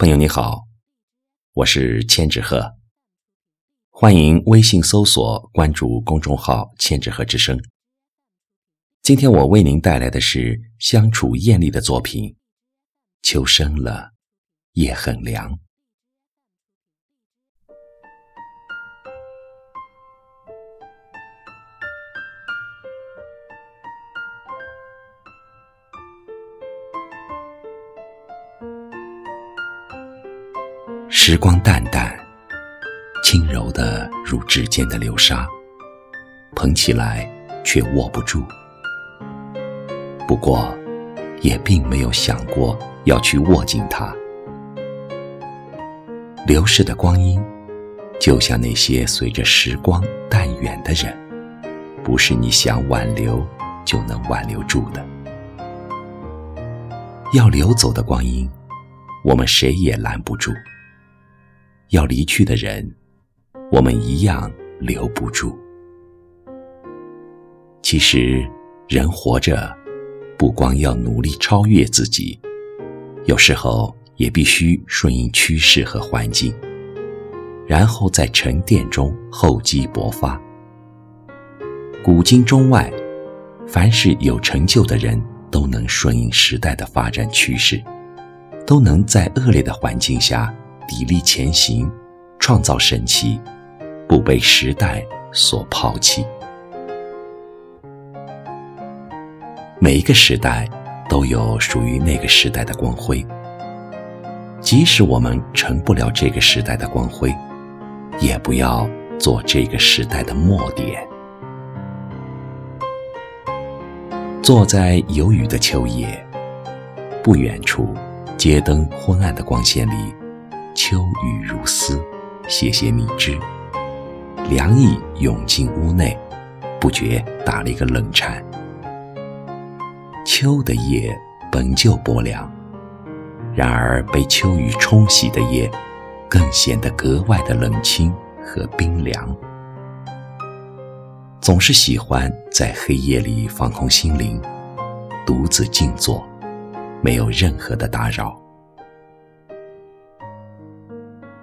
朋友你好，我是千纸鹤，欢迎微信搜索关注公众号“千纸鹤之声”。今天我为您带来的是相处艳丽的作品，《秋深了，夜很凉》。时光淡淡，轻柔的如指尖的流沙，捧起来却握不住。不过，也并没有想过要去握紧它。流逝的光阴，就像那些随着时光淡远的人，不是你想挽留就能挽留住的。要流走的光阴，我们谁也拦不住。要离去的人，我们一样留不住。其实，人活着，不光要努力超越自己，有时候也必须顺应趋势和环境，然后在沉淀中厚积薄发。古今中外，凡是有成就的人，都能顺应时代的发展趋势，都能在恶劣的环境下。砥砺前行，创造神奇，不被时代所抛弃。每一个时代都有属于那个时代的光辉，即使我们成不了这个时代的光辉，也不要做这个时代的末点。坐在有雨的秋夜，不远处街灯昏暗的光线里。秋雨如丝，斜斜密枝，凉意涌进屋内，不觉打了一个冷颤。秋的夜本就薄凉，然而被秋雨冲洗的夜，更显得格外的冷清和冰凉。总是喜欢在黑夜里放空心灵，独自静坐，没有任何的打扰。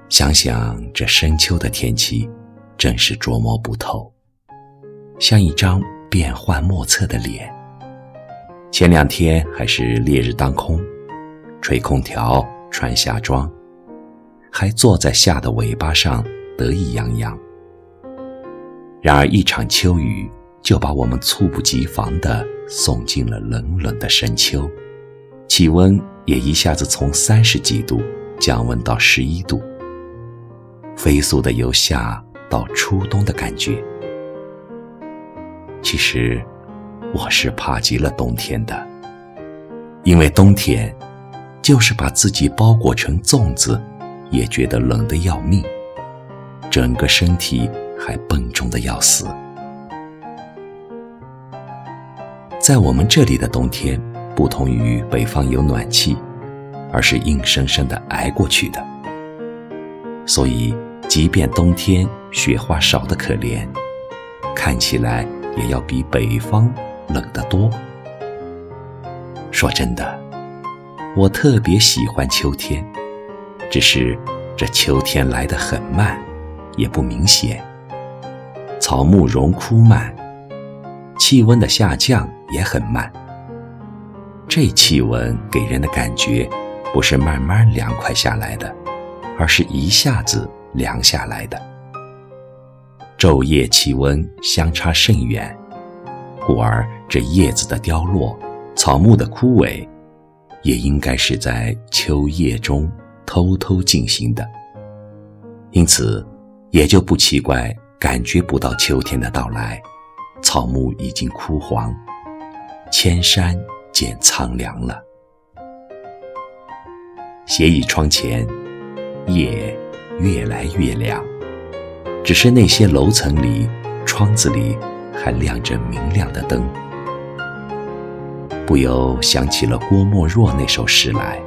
想想这深秋的天气，真是捉摸不透，像一张变幻莫测的脸。前两天还是烈日当空，吹空调、穿夏装，还坐在夏的尾巴上得意洋洋。然而一场秋雨，就把我们猝不及防地送进了冷冷的深秋，气温也一下子从三十几度降温到十一度。飞速的由夏到初冬的感觉，其实我是怕极了冬天的，因为冬天就是把自己包裹成粽子，也觉得冷得要命，整个身体还笨重的要死。在我们这里的冬天，不同于北方有暖气，而是硬生生的挨过去的。所以，即便冬天雪花少得可怜，看起来也要比北方冷得多。说真的，我特别喜欢秋天，只是这秋天来得很慢，也不明显。草木荣枯慢，气温的下降也很慢。这气温给人的感觉，不是慢慢凉快下来的。而是一下子凉下来的，昼夜气温相差甚远，故而这叶子的凋落、草木的枯萎，也应该是在秋夜中偷偷进行的。因此，也就不奇怪感觉不到秋天的到来，草木已经枯黄，千山渐苍凉了。斜倚窗前。夜越来越凉，只是那些楼层里、窗子里还亮着明亮的灯，不由想起了郭沫若那首诗来：“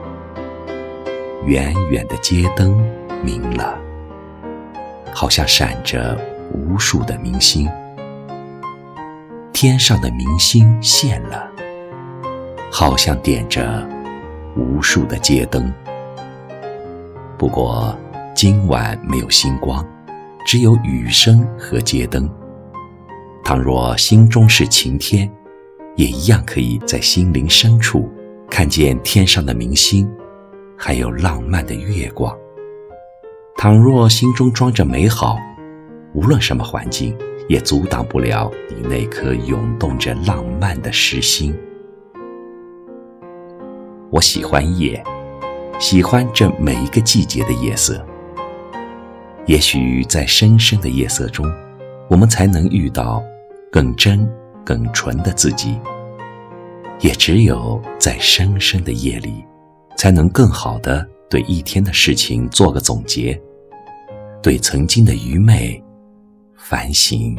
远远的街灯明了，好像闪着无数的明星；天上的明星现了，好像点着无数的街灯。”不过今晚没有星光，只有雨声和街灯。倘若心中是晴天，也一样可以在心灵深处看见天上的明星，还有浪漫的月光。倘若心中装着美好，无论什么环境，也阻挡不了你那颗涌动着浪漫的诗心。我喜欢夜。喜欢这每一个季节的夜色。也许在深深的夜色中，我们才能遇到更真、更纯的自己。也只有在深深的夜里，才能更好的对一天的事情做个总结，对曾经的愚昧反省。